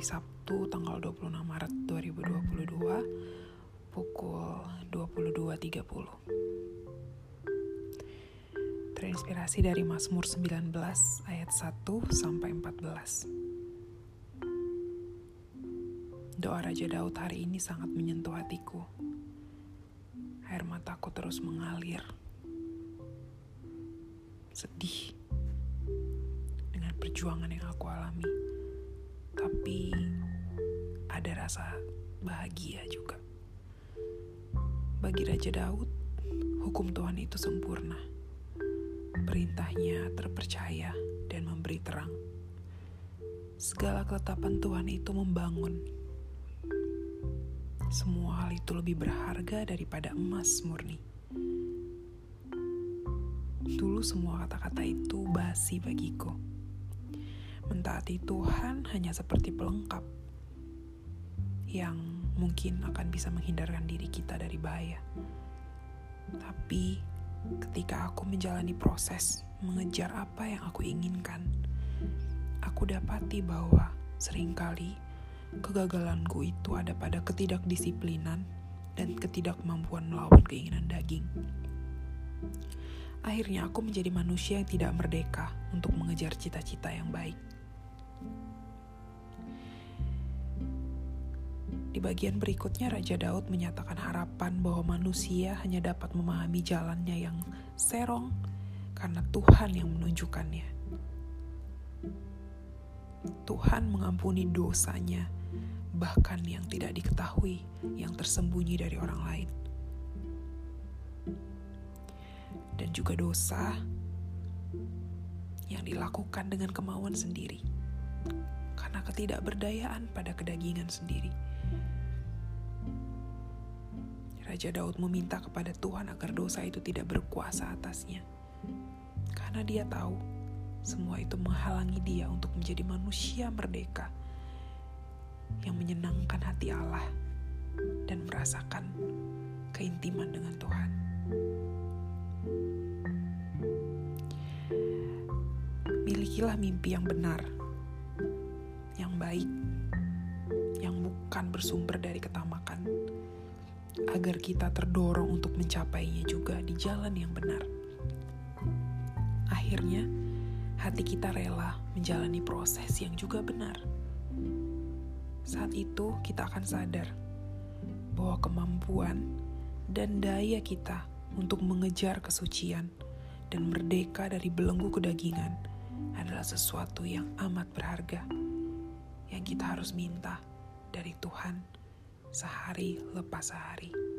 hari Sabtu tanggal 26 Maret 2022 pukul 22.30. Terinspirasi dari Mazmur 19 ayat 1 sampai 14. Doa Raja Daud hari ini sangat menyentuh hatiku. Air mataku terus mengalir. Sedih perjuangan yang aku alami tapi ada rasa bahagia juga. Bagi Raja Daud, hukum Tuhan itu sempurna. Perintahnya terpercaya dan memberi terang. Segala ketetapan Tuhan itu membangun. Semua hal itu lebih berharga daripada emas murni. Dulu semua kata-kata itu basi bagiku Mentaati Tuhan hanya seperti pelengkap yang mungkin akan bisa menghindarkan diri kita dari bahaya. Tapi ketika aku menjalani proses mengejar apa yang aku inginkan, aku dapati bahwa sering kali kegagalanku itu ada pada ketidakdisiplinan dan ketidakmampuan melawan keinginan daging. Akhirnya aku menjadi manusia yang tidak merdeka untuk mengejar cita-cita yang baik. Di bagian berikutnya Raja Daud menyatakan harapan bahwa manusia hanya dapat memahami jalannya yang serong karena Tuhan yang menunjukkannya. Tuhan mengampuni dosanya, bahkan yang tidak diketahui, yang tersembunyi dari orang lain. Dan juga dosa yang dilakukan dengan kemauan sendiri, karena ketidakberdayaan pada kedagingan sendiri Raja Daud meminta kepada Tuhan agar dosa itu tidak berkuasa atasnya. Karena dia tahu semua itu menghalangi dia untuk menjadi manusia merdeka yang menyenangkan hati Allah dan merasakan keintiman dengan Tuhan. Milikilah mimpi yang benar, baik, yang bukan bersumber dari ketamakan, agar kita terdorong untuk mencapainya juga di jalan yang benar. Akhirnya, hati kita rela menjalani proses yang juga benar. Saat itu, kita akan sadar bahwa kemampuan dan daya kita untuk mengejar kesucian dan merdeka dari belenggu kedagingan adalah sesuatu yang amat berharga yang kita harus minta dari Tuhan sehari lepas sehari.